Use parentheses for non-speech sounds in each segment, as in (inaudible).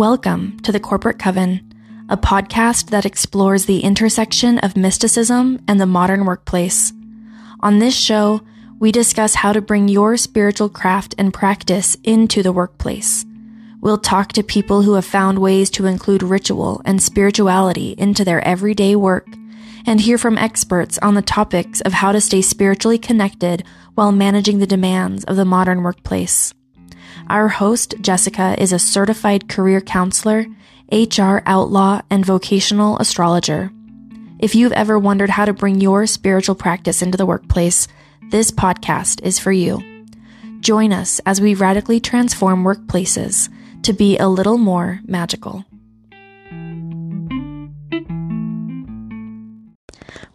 Welcome to the Corporate Coven, a podcast that explores the intersection of mysticism and the modern workplace. On this show, we discuss how to bring your spiritual craft and practice into the workplace. We'll talk to people who have found ways to include ritual and spirituality into their everyday work and hear from experts on the topics of how to stay spiritually connected while managing the demands of the modern workplace. Our host, Jessica, is a certified career counselor, HR outlaw, and vocational astrologer. If you've ever wondered how to bring your spiritual practice into the workplace, this podcast is for you. Join us as we radically transform workplaces to be a little more magical.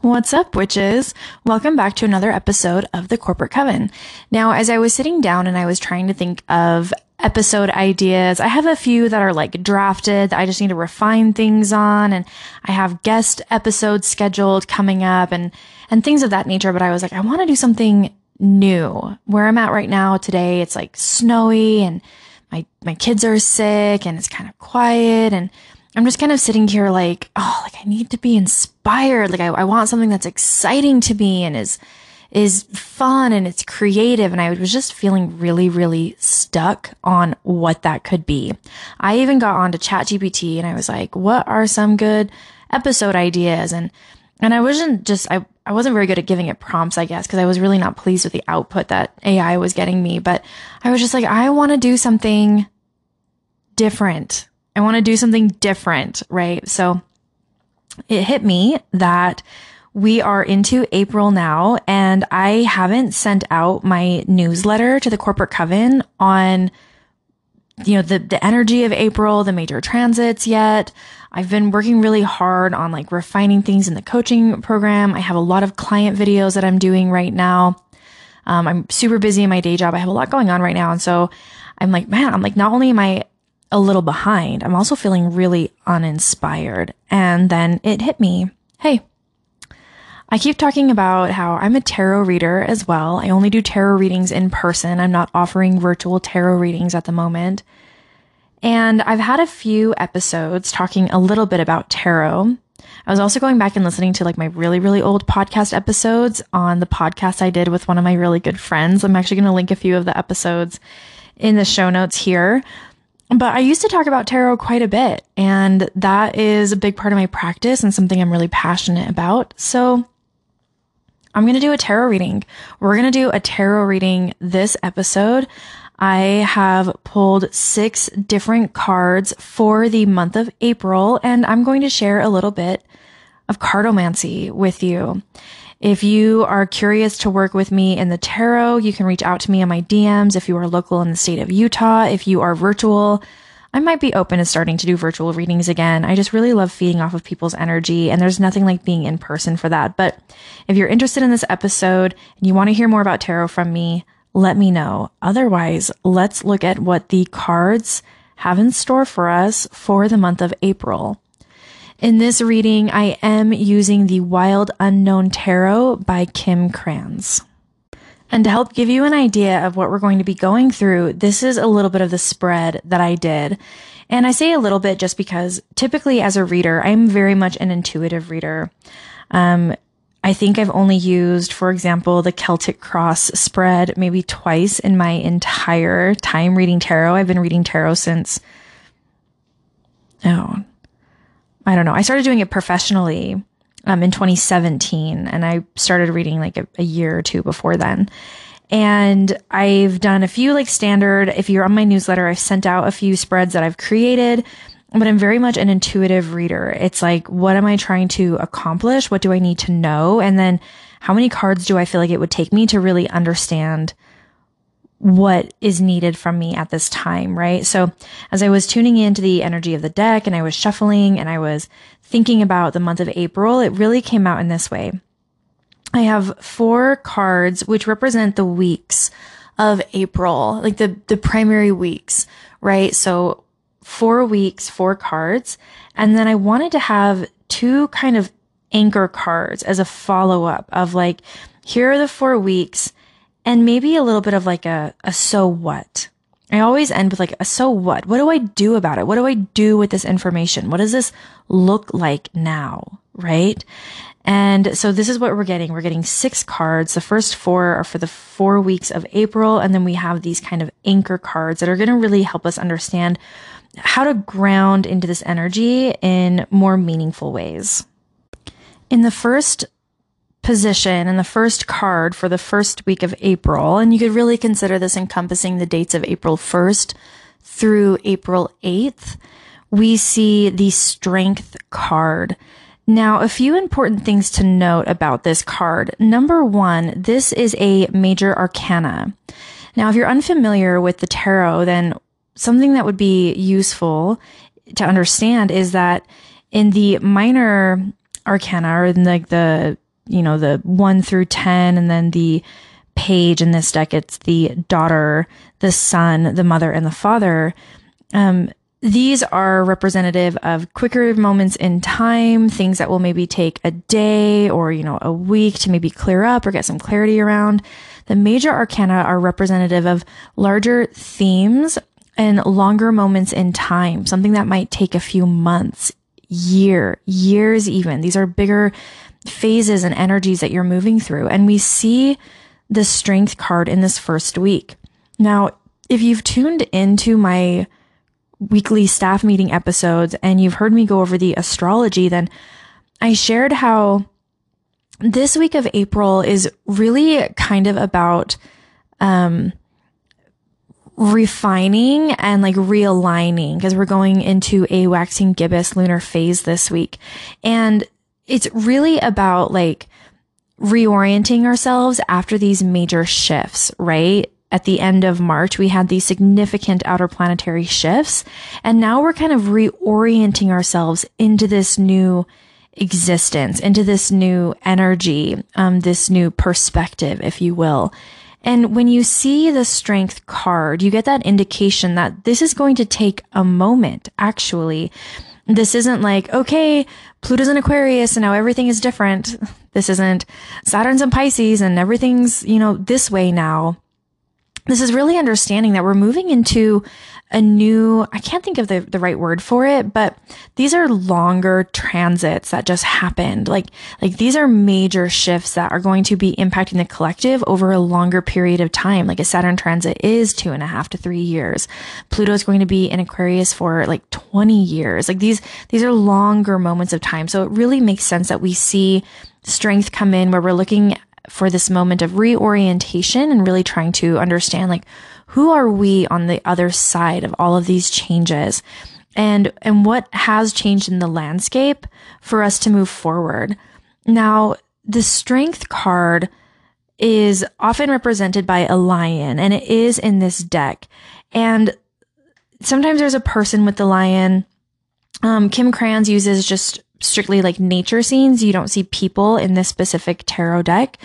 What's up, witches? Welcome back to another episode of the Corporate Coven. Now, as I was sitting down and I was trying to think of episode ideas, I have a few that are like drafted that I just need to refine things on and I have guest episodes scheduled coming up and, and things of that nature. But I was like, I want to do something new. Where I'm at right now today, it's like snowy and my, my kids are sick and it's kind of quiet and I'm just kind of sitting here like, oh, like I need to be inspired. Like I, I want something that's exciting to me and is, is fun and it's creative. And I was just feeling really, really stuck on what that could be. I even got onto ChatGPT and I was like, what are some good episode ideas? And, and I wasn't just, I, I wasn't very good at giving it prompts, I guess, because I was really not pleased with the output that AI was getting me. But I was just like, I want to do something different. I want to do something different, right? So it hit me that we are into April now and I haven't sent out my newsletter to the corporate coven on you know the the energy of April, the major transits yet. I've been working really hard on like refining things in the coaching program. I have a lot of client videos that I'm doing right now. Um, I'm super busy in my day job. I have a lot going on right now. And so I'm like, man, I'm like, not only am I a little behind, I'm also feeling really uninspired. And then it hit me. Hey, I keep talking about how I'm a tarot reader as well. I only do tarot readings in person. I'm not offering virtual tarot readings at the moment. And I've had a few episodes talking a little bit about tarot. I was also going back and listening to like my really, really old podcast episodes on the podcast I did with one of my really good friends. I'm actually going to link a few of the episodes in the show notes here. But I used to talk about tarot quite a bit, and that is a big part of my practice and something I'm really passionate about. So I'm going to do a tarot reading. We're going to do a tarot reading this episode. I have pulled six different cards for the month of April, and I'm going to share a little bit of cartomancy with you. If you are curious to work with me in the tarot, you can reach out to me on my DMs if you are local in the state of Utah. If you are virtual, I might be open to starting to do virtual readings again. I just really love feeding off of people's energy, and there's nothing like being in person for that. But if you're interested in this episode and you want to hear more about tarot from me, let me know. Otherwise, let's look at what the cards have in store for us for the month of April. In this reading, I am using the Wild Unknown Tarot by Kim Krans. And to help give you an idea of what we're going to be going through, this is a little bit of the spread that I did. And I say a little bit just because typically as a reader, I'm very much an intuitive reader. Um, I think I've only used, for example, the Celtic Cross spread maybe twice in my entire time reading tarot. I've been reading tarot since, oh, I don't know. I started doing it professionally um, in 2017, and I started reading like a, a year or two before then. And I've done a few like standard. If you're on my newsletter, I've sent out a few spreads that I've created, but I'm very much an intuitive reader. It's like, what am I trying to accomplish? What do I need to know? And then how many cards do I feel like it would take me to really understand what is needed from me at this time, right? So as I was tuning into the energy of the deck and I was shuffling and I was thinking about the month of April, it really came out in this way. I have four cards which represent the weeks of April, like the, the primary weeks, right? So four weeks, four cards. And then I wanted to have two kind of anchor cards as a follow up of like, here are the four weeks and maybe a little bit of like a, a so what, I always end with like, a so what? What do I do about it? What do I do with this information? What does this look like now? Right. And so this is what we're getting. We're getting six cards. The first four are for the four weeks of April. And then we have these kind of anchor cards that are going to really help us understand how to ground into this energy in more meaningful ways. In the first position and the first card for the first week of April, and you could really consider this encompassing the dates of April 1st through April 8th, we see the strength card. Now, a few important things to note about this card. Number one, this is a major arcana. Now, if you're unfamiliar with the tarot, then something that would be useful to understand is that in the minor arcana or in like the, you know, the one through 10 and then the page in this deck, it's the daughter, the son, the mother, and the father. Um, these are representative of quicker moments in time, things that will maybe take a day or, you know, a week to maybe clear up or get some clarity around. The major arcana are representative of larger themes and longer moments in time, something that might take a few months, year, years even. These are bigger phases and energies that you're moving through. And we see the strength card in this first week. Now, if you've tuned into my weekly staff meeting episodes and you've heard me go over the astrology, then I shared how this week of April is really kind of about, um, refining and like realigning because we're going into a waxing gibbous lunar phase this week. And it's really about like reorienting ourselves after these major shifts, right? At the end of March, we had these significant outer planetary shifts. And now we're kind of reorienting ourselves into this new existence, into this new energy, um, this new perspective, if you will. And when you see the strength card, you get that indication that this is going to take a moment, actually. This isn't like, okay, Pluto's in Aquarius and now everything is different. (laughs) This isn't Saturn's in Pisces and everything's, you know, this way now. This is really understanding that we're moving into a new, I can't think of the, the right word for it, but these are longer transits that just happened. Like, like these are major shifts that are going to be impacting the collective over a longer period of time. Like a Saturn transit is two and a half to three years. Pluto is going to be in Aquarius for like 20 years. Like these, these are longer moments of time. So it really makes sense that we see strength come in where we're looking for this moment of reorientation and really trying to understand like who are we on the other side of all of these changes? And and what has changed in the landscape for us to move forward? Now the strength card is often represented by a lion and it is in this deck. And sometimes there's a person with the lion. Um, kim krans uses just strictly like nature scenes. You don't see people in this specific tarot deck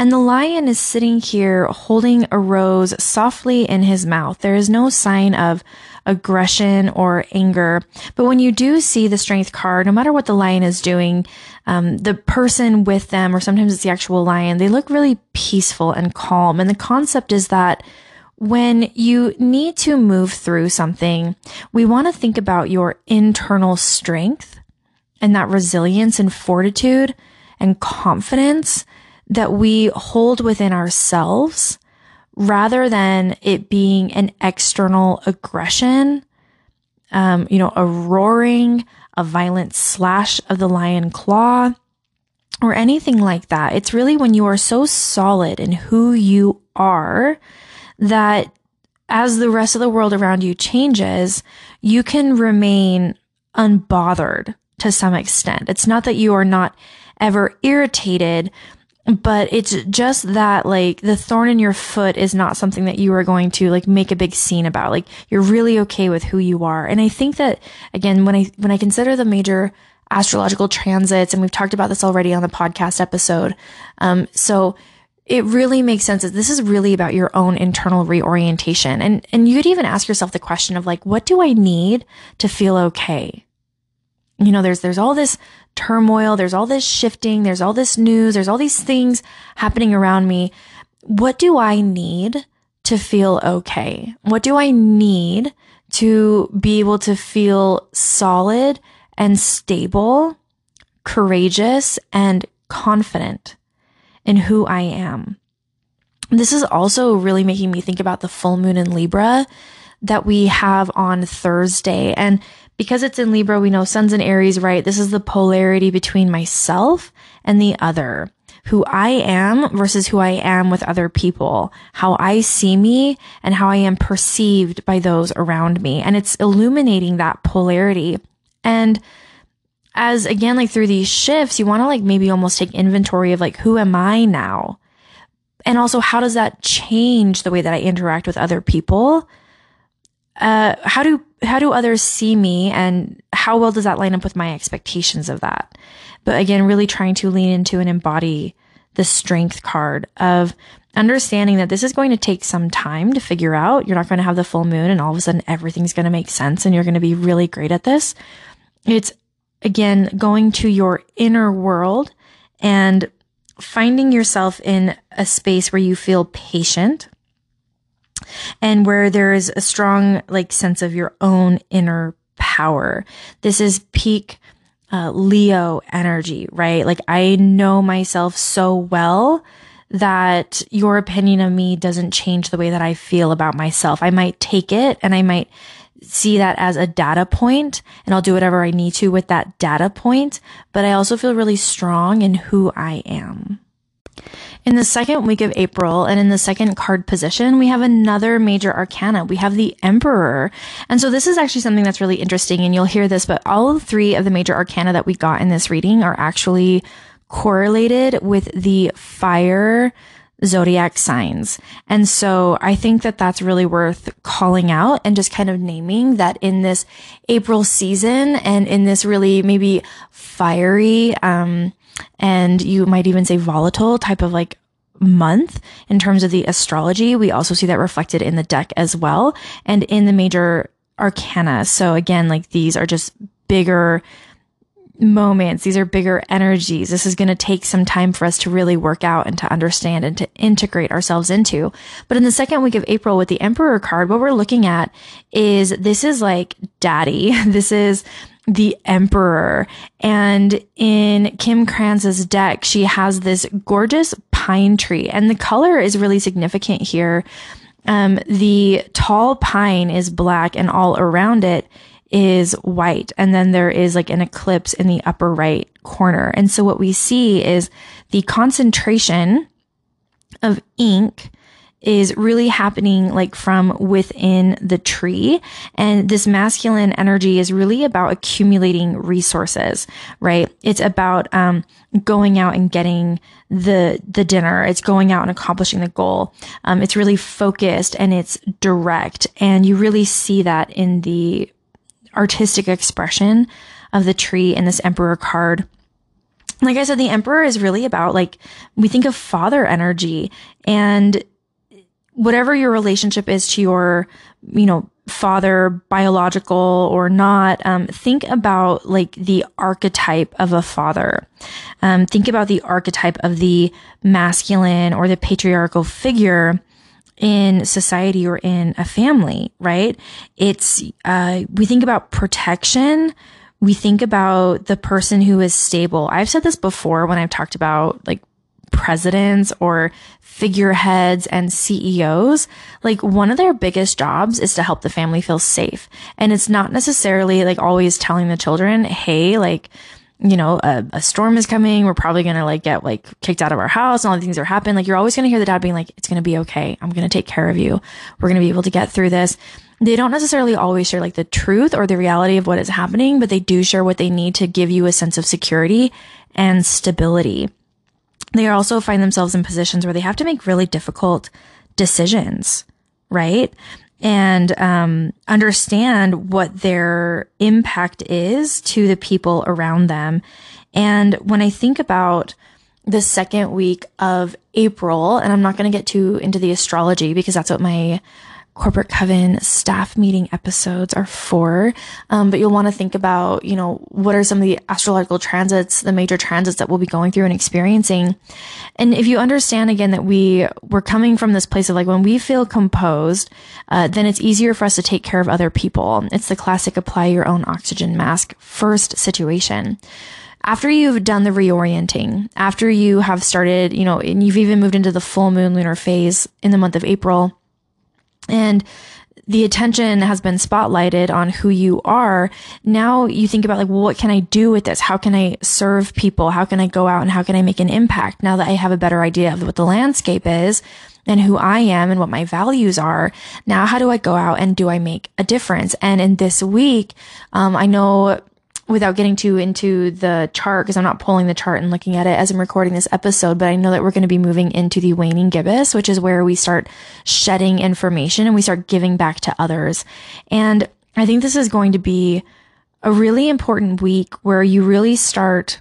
and the lion is sitting here holding a rose softly in his mouth. There is no sign of aggression or anger. But when you do see the strength card, no matter what the lion is doing, um, the person with them, or sometimes it's the actual lion, they look really peaceful and calm. And the concept is that when you need to move through something, we want to think about your internal strength and that resilience and fortitude and confidence that we hold within ourselves rather than it being an external aggression, um, you know, a roaring, a violent slash of the lion claw, or anything like that. It's really when you are so solid in who you are that as the rest of the world around you changes, you can remain unbothered to some extent. It's not that you are not ever irritated, but it's just that like the thorn in your foot is not something that you are going to like make a big scene about. Like you're really okay with who you are. And I think that again, when I, when I consider the major astrological transits, and we've talked about this already on the podcast episode. Um, so it really makes sense that this is really about your own internal reorientation. And, and you could even ask yourself the question of like, what do I need to feel okay? You know, there's, there's all this turmoil. There's all this shifting. There's all this news. There's all these things happening around me. What do I need to feel okay? What do I need to be able to feel solid and stable, courageous and confident in who I am? This is also really making me think about the full moon in Libra that we have on Thursday. And because it's in Libra, we know sun's in Aries, right? This is the polarity between myself and the other who I am versus who I am with other people, how I see me and how I am perceived by those around me. And it's illuminating that polarity. And as again, like through these shifts, you want to like maybe almost take inventory of like, who am I now? And also, how does that change the way that I interact with other people? Uh, how do, how do others see me and how well does that line up with my expectations of that? But again, really trying to lean into and embody the strength card of understanding that this is going to take some time to figure out. You're not going to have the full moon and all of a sudden everything's going to make sense and you're going to be really great at this. It's again going to your inner world and finding yourself in a space where you feel patient and where there is a strong like sense of your own inner power. This is peak uh, Leo energy, right? Like I know myself so well that your opinion of me doesn't change the way that I feel about myself. I might take it and I might see that as a data point and I'll do whatever I need to with that data point, but I also feel really strong in who I am. In the second week of April and in the second card position, we have another major arcana. We have the Emperor. And so this is actually something that's really interesting and you'll hear this, but all three of the major arcana that we got in this reading are actually correlated with the fire zodiac signs. And so I think that that's really worth calling out and just kind of naming that in this April season and in this really maybe fiery, um, and you might even say volatile type of like month in terms of the astrology. We also see that reflected in the deck as well and in the major arcana. So again, like these are just bigger moments. These are bigger energies. This is going to take some time for us to really work out and to understand and to integrate ourselves into. But in the second week of April with the emperor card, what we're looking at is this is like daddy. (laughs) This is the emperor. And in Kim Krans's deck, she has this gorgeous pine tree and the color is really significant here. Um, the tall pine is black and all around it is white. And then there is like an eclipse in the upper right corner. And so what we see is the concentration of ink is really happening like from within the tree. And this masculine energy is really about accumulating resources, right? It's about, um, going out and getting the, the dinner. It's going out and accomplishing the goal. Um, it's really focused and it's direct. And you really see that in the artistic expression of the tree in this emperor card like I said, the emperor is really about like, we think of father energy and whatever your relationship is to your, you know, father, biological or not, um, think about like the archetype of a father. Um, think about the archetype of the masculine or the patriarchal figure in society or in a family, right? It's, uh, we think about protection. We think about the person who is stable. I've said this before when I've talked about like presidents or figureheads and CEOs, like one of their biggest jobs is to help the family feel safe. And it's not necessarily like always telling the children, Hey, like, you know, a, a storm is coming. We're probably going to like get like kicked out of our house and all the things are happening. Like you're always going to hear the dad being like, it's going to be okay. I'm going to take care of you. We're going to be able to get through this. They don't necessarily always share like the truth or the reality of what is happening, but they do share what they need to give you a sense of security and stability they also find themselves in positions where they have to make really difficult decisions, right? And um, understand what their impact is to the people around them. And when I think about the second week of April, and I'm not going to get too into the astrology because that's what my corporate coven staff meeting episodes are for. Um, but you'll want to think about, you know, what are some of the astrological transits, the major transits that we'll be going through and experiencing. And if you understand again that we, we're coming from this place of like when we feel composed, uh, then it's easier for us to take care of other people. It's the classic apply your own oxygen mask first situation after you've done the reorienting, after you have started, you know, and you've even moved into the full moon lunar phase in the month of April, and the attention has been spotlighted on who you are. Now you think about like, well, what can I do with this? How can I serve people? How can I go out and how can I make an impact now that I have a better idea of what the landscape is? and who I am and what my values are. Now, how do I go out and do I make a difference? And in this week, um, I know without getting too into the chart, because I'm not pulling the chart and looking at it as I'm recording this episode, but I know that we're going to be moving into the waning gibbous, which is where we start shedding information and we start giving back to others. And I think this is going to be a really important week where you really start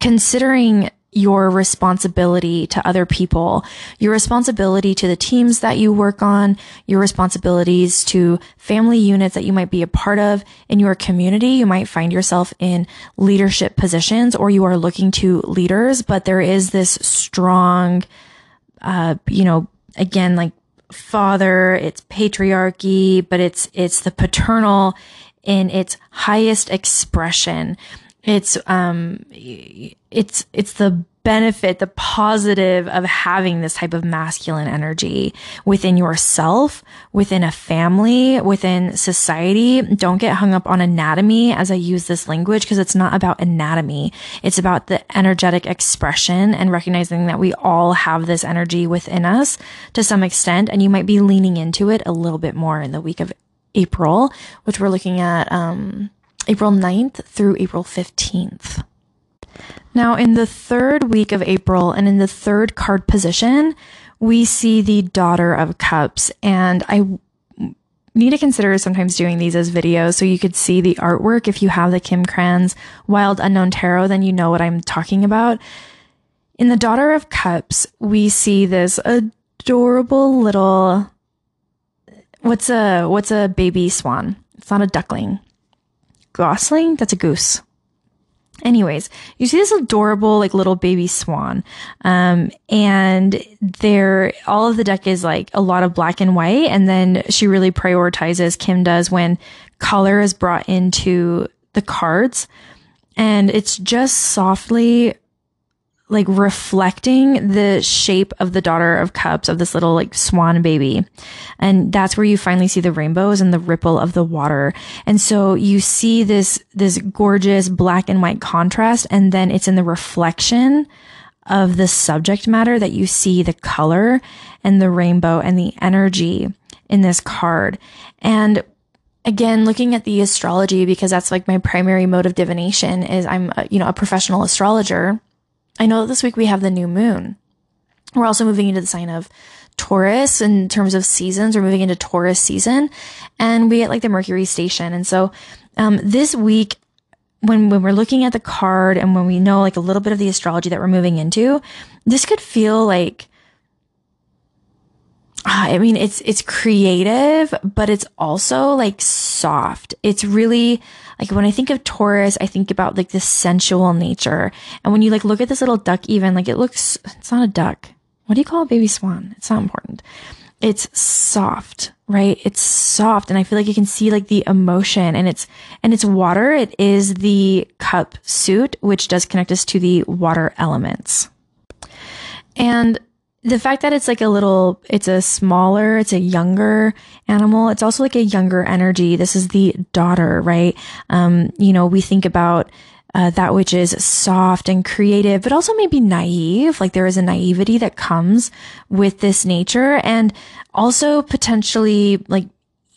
considering your responsibility to other people, your responsibility to the teams that you work on, your responsibilities to family units that you might be a part of in your community. You might find yourself in leadership positions or you are looking to leaders, but there is this strong, uh, you know, again, like father, it's patriarchy, but it's, it's the paternal in its highest expression it's um it's it's the benefit the positive of having this type of masculine energy within yourself within a family within society. Don't get hung up on anatomy as i use this language because it's not about anatomy. It's about the energetic expression and recognizing that we all have this energy within us to some extent and you might be leaning into it a little bit more in the week of april which we're looking at um April 9th through April 15th. Now, in the third week of April and in the third card position, we see the Daughter of Cups. And I need to consider sometimes doing these as videos so you could see the artwork. If you have the Kim Krans Wild Unknown Tarot, then you know what I'm talking about. In the Daughter of Cups, we see this adorable little what's a what's a baby swan? It's not a duckling gosling? That's a goose. Anyways, you see this adorable, like little baby swan. Um, and there, all of the deck is like a lot of black and white. And then she really prioritizes, Kim does, when color is brought into the cards. And it's just softly like reflecting the shape of the daughter of cups of this little like swan baby. And that's where you finally see the rainbows and the ripple of the water. And so you see this, this gorgeous black and white contrast. And then it's in the reflection of the subject matter that you see the color and the rainbow and the energy in this card. And again looking at the astrology because that's like my primary mode of divination is i'm you know a professional astrologer I know that this week we have the new moon. We're also moving into the sign of Taurus in terms of seasons. We're moving into Taurus season and we get like the Mercury station. And so, um, this week, when, when we're looking at the card and when we know like a little bit of the astrology that we're moving into, this could feel like, ah, I mean, it's, it's creative, but it's also like soft. It's really, like when I think of Taurus, I think about like this sensual nature. And when you like look at this little duck, even like it looks, it's not a duck. What do you call a baby swan? It's not important. It's soft, right? It's soft. And I feel like you can see like the emotion and it's, and it's water. It is the cup suit, which does connect us to the water elements. And the fact that it's like a little, it's a smaller, it's a younger animal. It's also like a younger energy. This is the daughter, right? Um, you know, we think about, uh, that which is soft and creative, but also maybe naive. Like there is a naivety that comes with this nature and also potentially like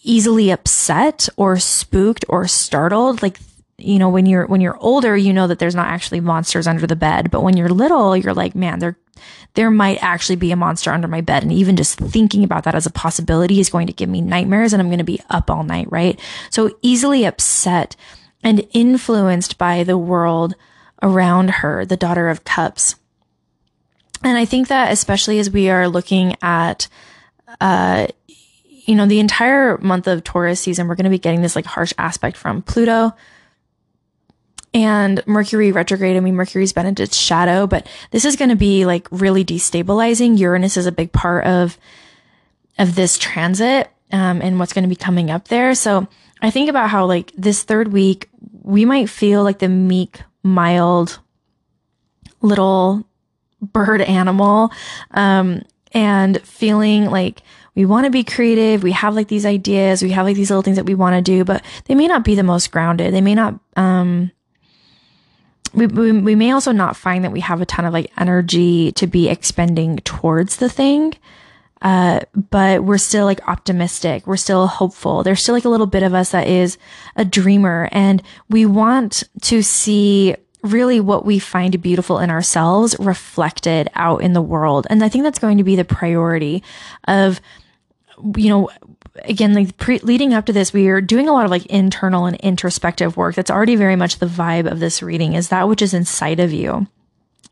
easily upset or spooked or startled. Like you know, when you're, when you're older, you know that there's not actually monsters under the bed. But when you're little, you're like, man, there, there might actually be a monster under my bed. And even just thinking about that as a possibility is going to give me nightmares and I'm going to be up all night, right? So easily upset and influenced by the world around her, the daughter of cups. And I think that especially as we are looking at, uh, you know, the entire month of Taurus season, we're going to be getting this like harsh aspect from Pluto and Mercury retrograde. I mean, Mercury's been in its shadow, but this is going to be like really destabilizing. Uranus is a big part of, of this transit, um, and what's going to be coming up there. So I think about how like this third week, we might feel like the meek, mild little bird animal, um, and feeling like we want to be creative. We have like these ideas. We have like these little things that we want to do, but they may not be the most grounded. They may not, um, we, we, may also not find that we have a ton of like energy to be expending towards the thing. Uh, but we're still like optimistic. We're still hopeful. There's still like a little bit of us that is a dreamer and we want to see really what we find beautiful in ourselves reflected out in the world. And I think that's going to be the priority of, you know, again, like pre- leading up to this, we are doing a lot of like internal and introspective work. That's already very much the vibe of this reading is that which is inside of you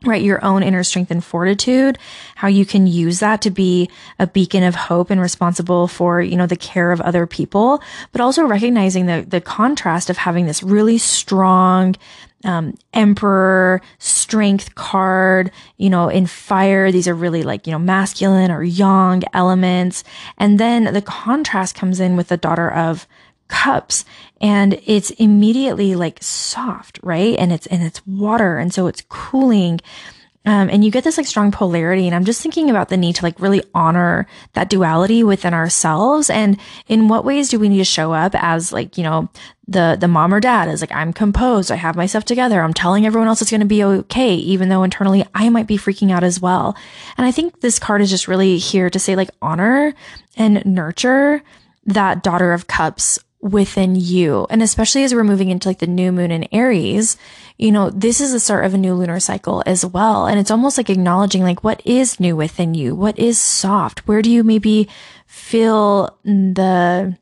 right? Your own inner strength and fortitude, how you can use that to be a beacon of hope and responsible for, you know, the care of other people, but also recognizing the, the contrast of having this really strong, um, emperor strength card, you know, in fire. These are really like, you know, masculine or yang elements. And then the contrast comes in with the daughter of cups and it's immediately like soft, right? And it's, and it's water. And so it's cooling. Um, and you get this like strong polarity. And I'm just thinking about the need to like really honor that duality within ourselves. And in what ways do we need to show up as like, you know, the, the mom or dad is like, I'm composed. I have myself together. I'm telling everyone else it's going to be okay, even though internally I might be freaking out as well. And I think this card is just really here to say like honor and nurture that daughter of cups within you. And especially as we're moving into like the new moon in Aries, you know, this is the start of a new lunar cycle as well. And it's almost like acknowledging like what is new within you? What is soft? Where do you maybe feel the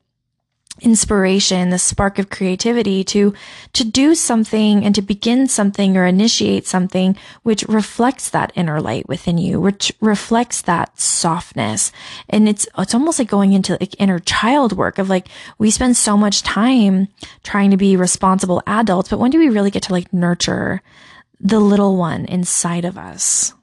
inspiration, the spark of creativity to, to do something and to begin something or initiate something which reflects that inner light within you, which reflects that softness. And it's, it's almost like going into like inner child work of like, we spend so much time trying to be responsible adults, but when do we really get to like nurture the little one inside of us?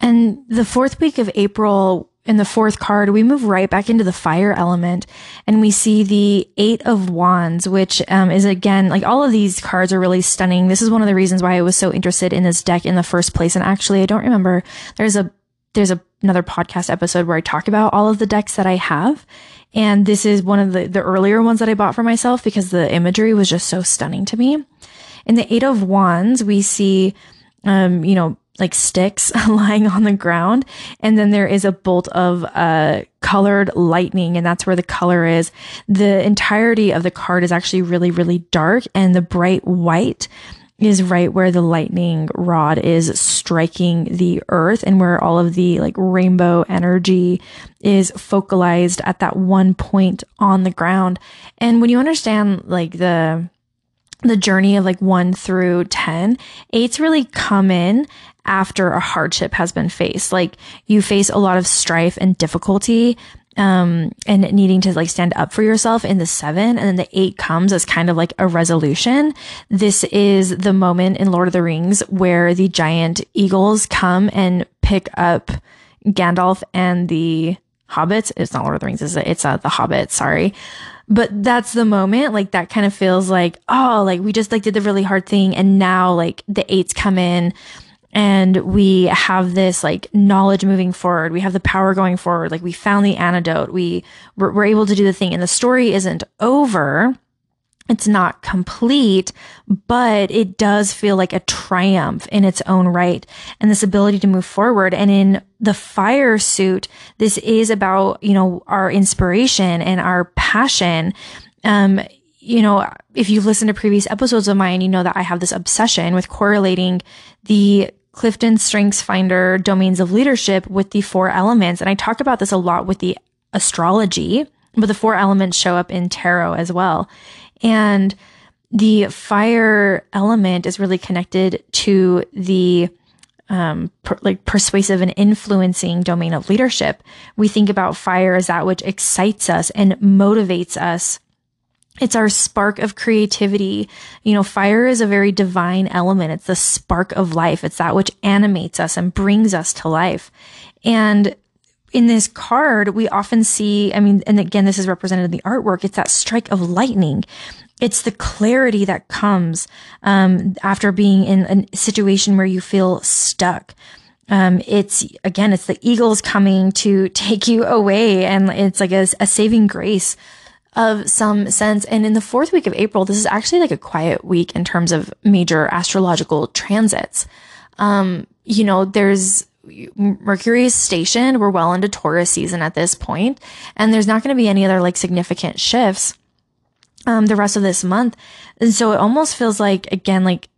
And the fourth week of April, in the fourth card, we move right back into the fire element and we see the eight of wands, which um, is again, like all of these cards are really stunning. This is one of the reasons why I was so interested in this deck in the first place. And actually, I don't remember, there's a, there's a, another podcast episode where I talk about all of the decks that I have. And this is one of the, the earlier ones that I bought for myself because the imagery was just so stunning to me. In the eight of wands, we see, um, you know, like sticks (laughs) lying on the ground. And then there is a bolt of uh, colored lightning, and that's where the color is. The entirety of the card is actually really, really dark, and the bright white is right where the lightning rod is striking the earth and where all of the like rainbow energy is focalized at that one point on the ground. And when you understand like the the journey of like one through 10, eights really come in after a hardship has been faced. Like you face a lot of strife and difficulty, um, and needing to like stand up for yourself in the seven. And then the eight comes as kind of like a resolution. This is the moment in Lord of the Rings where the giant eagles come and pick up Gandalf and the hobbits. It's not Lord of the Rings, is it? It's uh, the Hobbit. Sorry. But that's the moment, like that kind of feels like, oh, like we just like did the really hard thing. And now like the eights come in and we have this like knowledge moving forward. We have the power going forward. Like we found the antidote. We were, able to do the thing and the story isn't over. It's not complete, but it does feel like a triumph in its own right and this ability to move forward. And in the fire suit, this is about, you know, our inspiration and our passion. Um, you know, if you've listened to previous episodes of mine, you know that I have this obsession with correlating the Clifton Strengths Finder domains of leadership with the four elements. And I talk about this a lot with the astrology, but the four elements show up in tarot as well. And the fire element is really connected to the um, per, like persuasive and influencing domain of leadership. We think about fire as that which excites us and motivates us. It's our spark of creativity. You know, fire is a very divine element. It's the spark of life. It's that which animates us and brings us to life. And in this card, we often see, I mean, and again, this is represented in the artwork. It's that strike of lightning. It's the clarity that comes um, after being in a situation where you feel stuck. Um, it's again, it's the eagles coming to (laughs) take you away, and it's like a, a saving grace of some sense. And in the fourth week of April, this is actually like a quiet week in terms of major astrological transits. Um, you know, there's Mercury is stationed. We're well into Taurus season at this point, and there's not going to be any other like significant shifts um, the rest of this month. And so it almost feels like, again, like,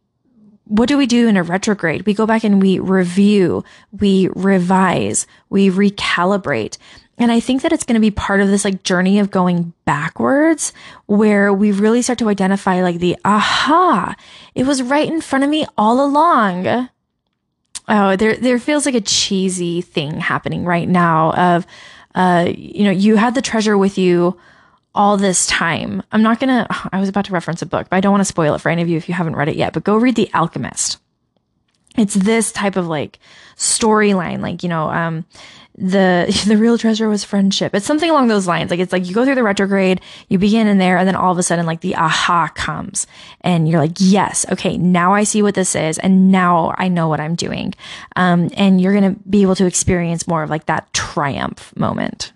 what do we do in a retrograde? We go back and we review, we revise, we recalibrate. And I think that it's going to be part of this like journey of going backwards where we really start to identify like the aha, it was right in front of me all along. Oh, there, there feels like a cheesy thing happening right now of, uh, you know, you had the treasure with you all this time. I'm not going to, I was about to reference a book, but I don't want to spoil it for any of you if you haven't read it yet, but go read The Alchemist. It's this type of like storyline, like, you know, um, the (laughs) the real treasure was friendship. It's something along those lines. Like it's like you go through the retrograde, you begin in there, and then all of a sudden, like the aha comes, and you're like, yes, okay, now I see what this is, and now I know what I'm doing. Um, and you're gonna be able to experience more of like that triumph moment.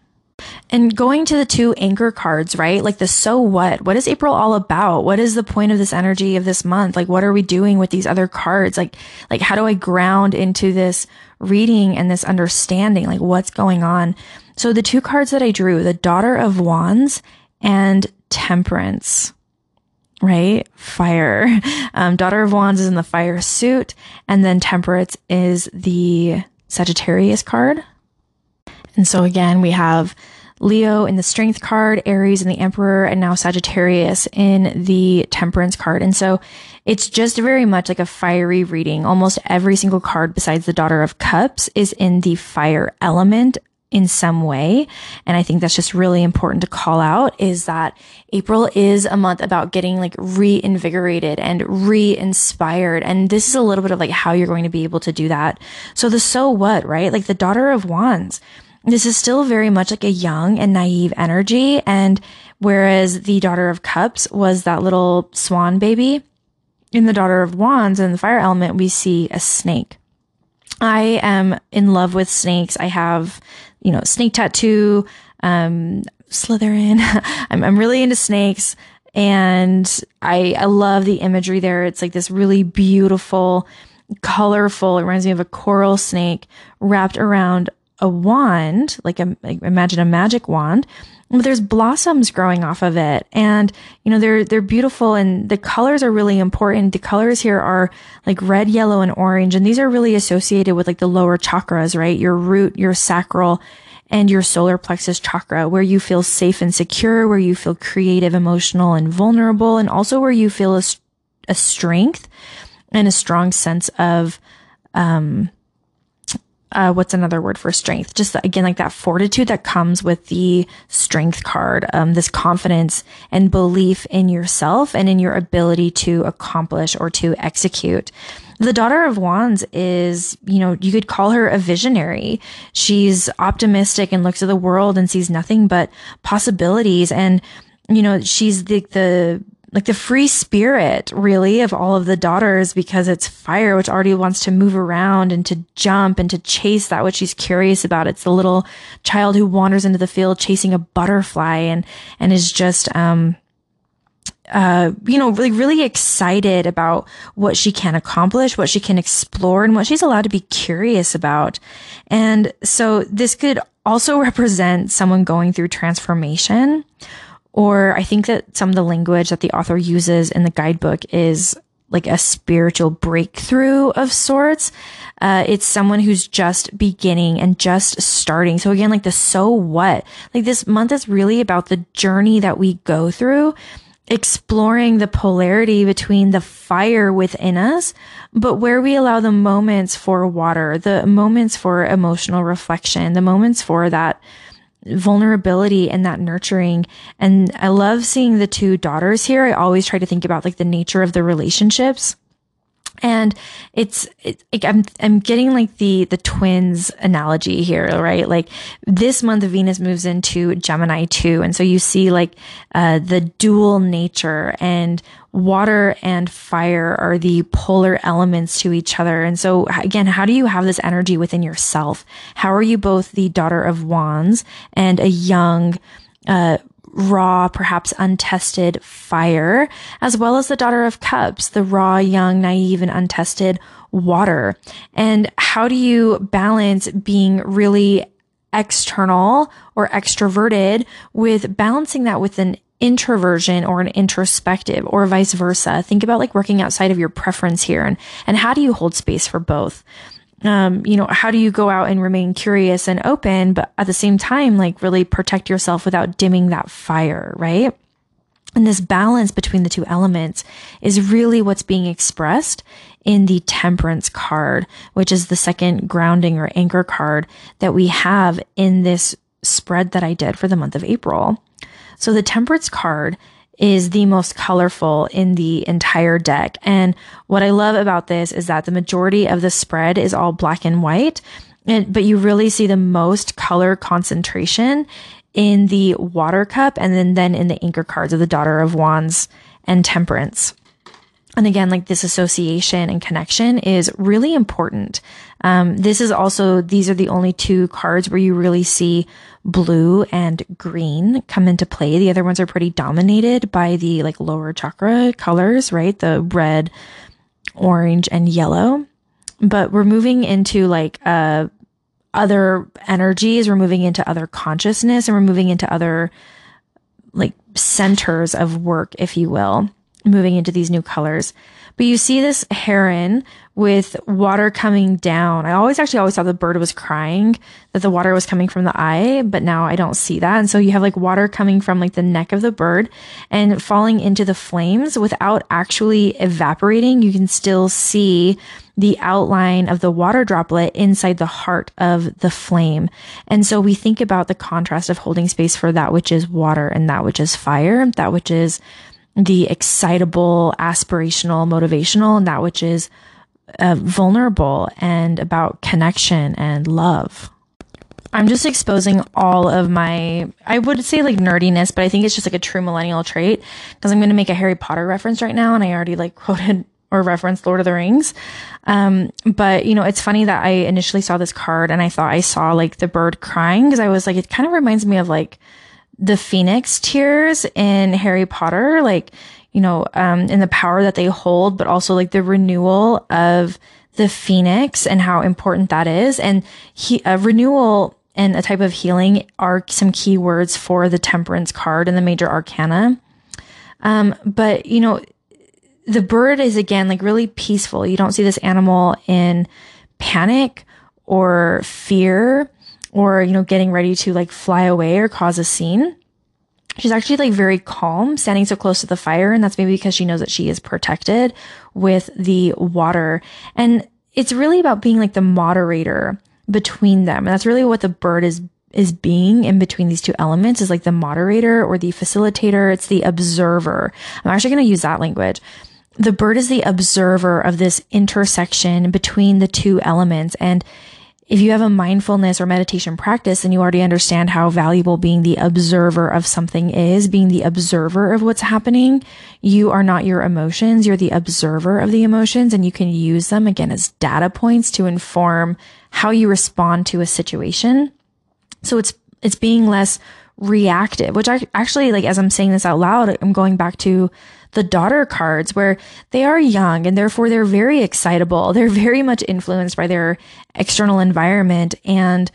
And going to the two anchor cards, right? Like the so what? What is April all about? What is the point of this energy of this month? Like, what are we doing with these other cards? Like, like, how do I ground into this reading and this understanding? Like, what's going on? So the two cards that I drew, the daughter of wands and temperance, right? Fire. (laughs) Um, daughter of wands is in the fire suit. And then temperance is the Sagittarius card. And so again, we have Leo in the strength card, Aries in the emperor, and now Sagittarius in the temperance card. And so it's just very much like a fiery reading. Almost every single card besides the daughter of cups is in the fire element in some way. And I think that's just really important to call out is that April is a month about getting like reinvigorated and re-inspired. And this is a little bit of like how you're going to be able to do that. So the so what, right? Like the daughter of wands this is still very much like a young and naive energy. And whereas the daughter of cups was that little swan baby in the daughter of wands and the fire element, we see a snake. I am in love with snakes. I have, you know, snake tattoo, um, Slytherin. (laughs) I'm, I'm really into snakes and I, I love the imagery there. It's like this really beautiful, colorful, it reminds me of a coral snake wrapped around a wand, like, a, imagine a magic wand, but there's blossoms growing off of it. And, you know, they're, they're beautiful and the colors are really important. The colors here are like red, yellow, and orange. And these are really associated with like the lower chakras, right? Your root, your sacral, and your solar plexus chakra, where you feel safe and secure, where you feel creative, emotional, and vulnerable, and also where you feel a, a strength and a strong sense of, um, uh, what's another word for strength? Just again, like that fortitude that comes with the strength card, um, this confidence and belief in yourself and in your ability to accomplish or to execute. The daughter of wands is, you know, you could call her a visionary. She's optimistic and looks at the world and sees nothing but possibilities. And, you know, she's the, the, like the free spirit really of all of the daughters because it's fire which already wants to move around and to jump and to chase that which she's curious about it's the little child who wanders into the field chasing a butterfly and and is just um uh, you know, really, really excited about what she can accomplish, what she can explore, and what she's allowed to be curious about. And so this could also (laughs) represent someone going through transformation or I think that some of the language that the author uses in the guidebook is like a spiritual breakthrough of sorts. Uh, it's someone who's just beginning and just starting. So again, like the so what? Like this month is really about the journey that we go through exploring the polarity between the fire within us, but where we allow the moments for water, the moments for emotional reflection, the moments for that vulnerability and that nurturing. And I love seeing the two daughters here. I always try to think about like the nature of the relationships and it's, it, I'm, I'm getting like the, the twins analogy here, right? Like this month Venus moves into Gemini too. And so you see like, uh, the dual nature and water and fire are the polar elements to each other. And so again, how do you have this energy within yourself? How are you both the daughter of wands and a young, uh, raw, perhaps untested fire, as well as the daughter of cups, the raw, young, naive, and untested water. And how do you balance being really external or extroverted with balancing that with an introversion or an introspective or vice versa? Think about like working outside of your preference here and, and how do you hold space for both? Um, you know, how do you go out and remain curious and open, but at the same time, like really protect yourself without dimming that fire, right? And this balance between the two elements is really what's being expressed in the temperance card, which is the second grounding or anchor card that we have in this spread that I did for the month of April. So the temperance card is the most colorful in the entire deck. And what I love about this is that the majority of the spread is all black and white, and, but you really see the most color concentration in the water cup and then, then in the anchor cards of the daughter of wands and temperance. And again, like this association and connection is really important. Um, this is also, these are the only two cards where you really see blue and green come into play. The other ones are pretty dominated by the like lower chakra colors, right? The red, orange, and yellow. But we're moving into like, uh, other energies. We're moving into other consciousness and we're moving into other like centers of work, if you will, moving into these new colors. But you see this heron with water coming down. I always actually always thought the bird was crying, that the water was coming from the eye, but now I don't see that. And so you have like water coming from like the neck of the bird and falling into the flames without actually evaporating. You can still see the outline of the water droplet inside the heart of the flame. And so we think about the contrast of holding space for that which is water and that which is fire, that which is the excitable, aspirational, motivational, and that which is uh, vulnerable and about connection and love. I'm just exposing all of my, I would say like nerdiness, but I think it's just like a true millennial trait because I'm going to make a Harry Potter reference right now. And I already like (laughs) quoted or referenced Lord of the Rings. Um, but you know, it's funny that I initially saw this card and I thought I saw like the bird crying because I was like, it kind of reminds me of like, the phoenix tears in Harry Potter, like, you know, um, in the power that they hold, but also like the renewal of the phoenix and how important that is. And he, a renewal and a type of healing are some key words for the temperance card in the major arcana. Um, but you know, the bird is again like really peaceful. You don't see this animal in panic or fear or, you know, getting ready to like fly away or cause a scene. She's actually like very calm, standing so close to the fire. And that's maybe because she knows that she is protected with the water. And it's really about being like the moderator between them. And that's really what the bird is is being in between these two elements is like the moderator or the facilitator. It's the observer. I'm actually going to use that language. The bird is the observer of this intersection between the two elements. And if you have a mindfulness or meditation practice, then you already understand how valuable being the observer of something is, being the observer of what's happening. You are not your emotions. You're the observer of the emotions and you can use them again as data points to inform how you respond to a situation. So it's, it's being less reactive, which I actually like, as I'm saying this out loud, I'm going back to the daughter cards where they are young and therefore they're very excitable. They're very much influenced by their external environment. And,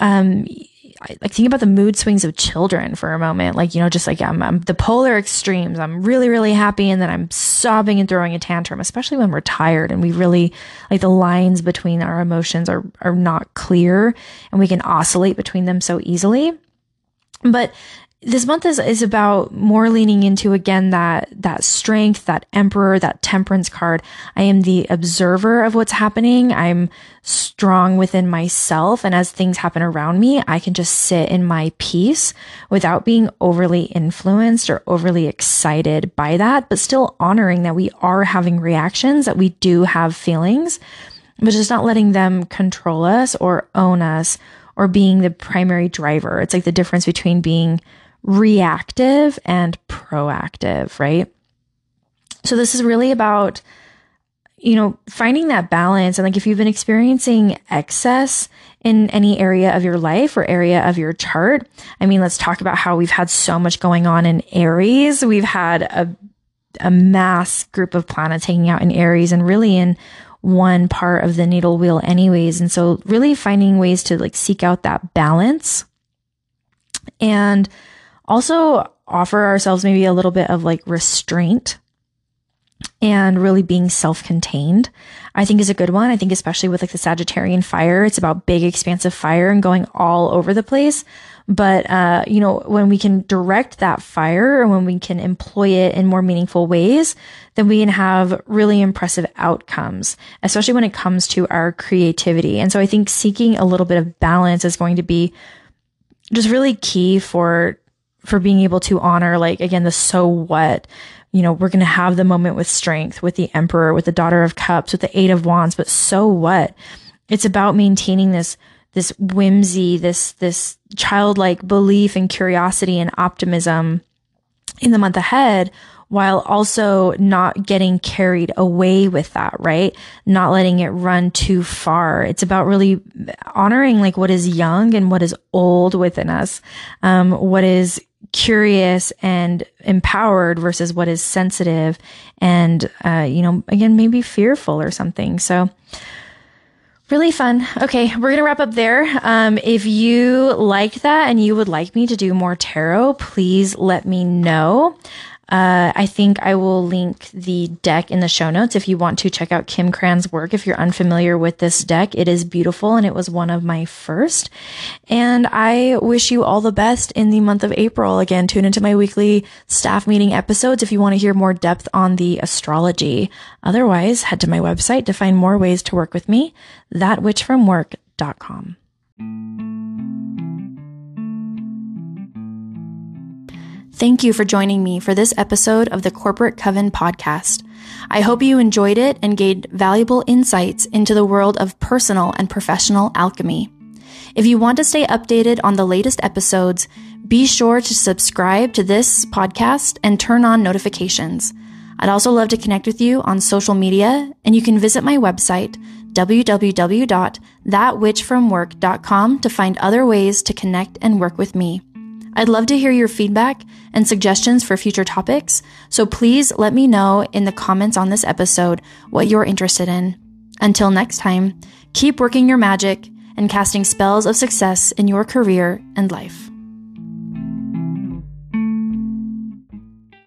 um, like think about the mood swings of children for a moment. Like, you know, just like I'm, I'm the polar extremes. I'm really, really happy. And then I'm sobbing and throwing a tantrum, especially when we're tired and we really like the lines between our emotions are, are not clear and we can oscillate between them so easily. But this month is, is about more leaning into again that that strength that emperor that temperance card. I am the observer of what's happening. I'm strong within myself. And as things happen around me i can just sit in my peace without being overly influenced or overly excited by that but still honoring that we are having reactions that we do have feelings but just not letting them control us or own us or being the primary driver. It's like the difference between being reactive and proactive, right? So this is really about, you know, finding that balance. And like if you've been experiencing excess in any area of your life or area of your chart, I mean, let's talk about how we've had so much going on in Aries. We've had a, a mass group of planets hanging out in Aries and really in one part of the natal wheel anyways. And so really finding ways to like seek out that balance and also offer ourselves maybe a little bit of like restraint and really being self-contained i think is a good one. I think especially with like the sagittarian fire it's about big expansive fire and going all over the place. But uh, you know when we can direct that fire or when we can employ it in more meaningful ways then we can have really impressive outcomes especially when it comes to our creativity. And so i think seeking a little bit of balance is going to be just really key for for being able to honor, like, again, the so what. You know, we're going to have the moment with strength, with the emperor, with the daughter of cups, with the eight of wands, but so what? It's about maintaining this, this whimsy, this, this childlike belief and curiosity and optimism in the month ahead while also not getting carried away with that, right? Not letting it run too far. It's about really honoring like what is young and what is old within us, um, what is curious and empowered versus what is sensitive and, uh, you know, again, maybe fearful or something. So, Really fun. Okay, we're gonna wrap up there. Um, if you liked that and you would like me to do more tarot, please let me know. Uh, I think I will link the deck in the show notes if you want to check out Kim Krans's work. If you're unfamiliar with this deck, it is beautiful and it was one of my first. And I wish you all the best in the month of April. Again, tune into my weekly staff meeting episodes if you want to hear more depth on the astrology. Otherwise, head to my website to find more ways to work with me, thatwitchfromwork.com. Thank you for joining me for this episode of the Corporate Coven podcast. I hope you enjoyed it and gained valuable insights into the world of personal and professional alchemy. If you want to stay updated on the latest episodes, be sure to subscribe to this podcast and turn on notifications. I'd also love to connect with you on social media, and you can visit my website, www.thatwitchfromwork.com to find other ways to connect and work with me. I'd love to hear your feedback and suggestions for future topics, so please let me know in the comments on this episode what you're interested in. Until next time, keep working your magic and casting spells of success in your career and life.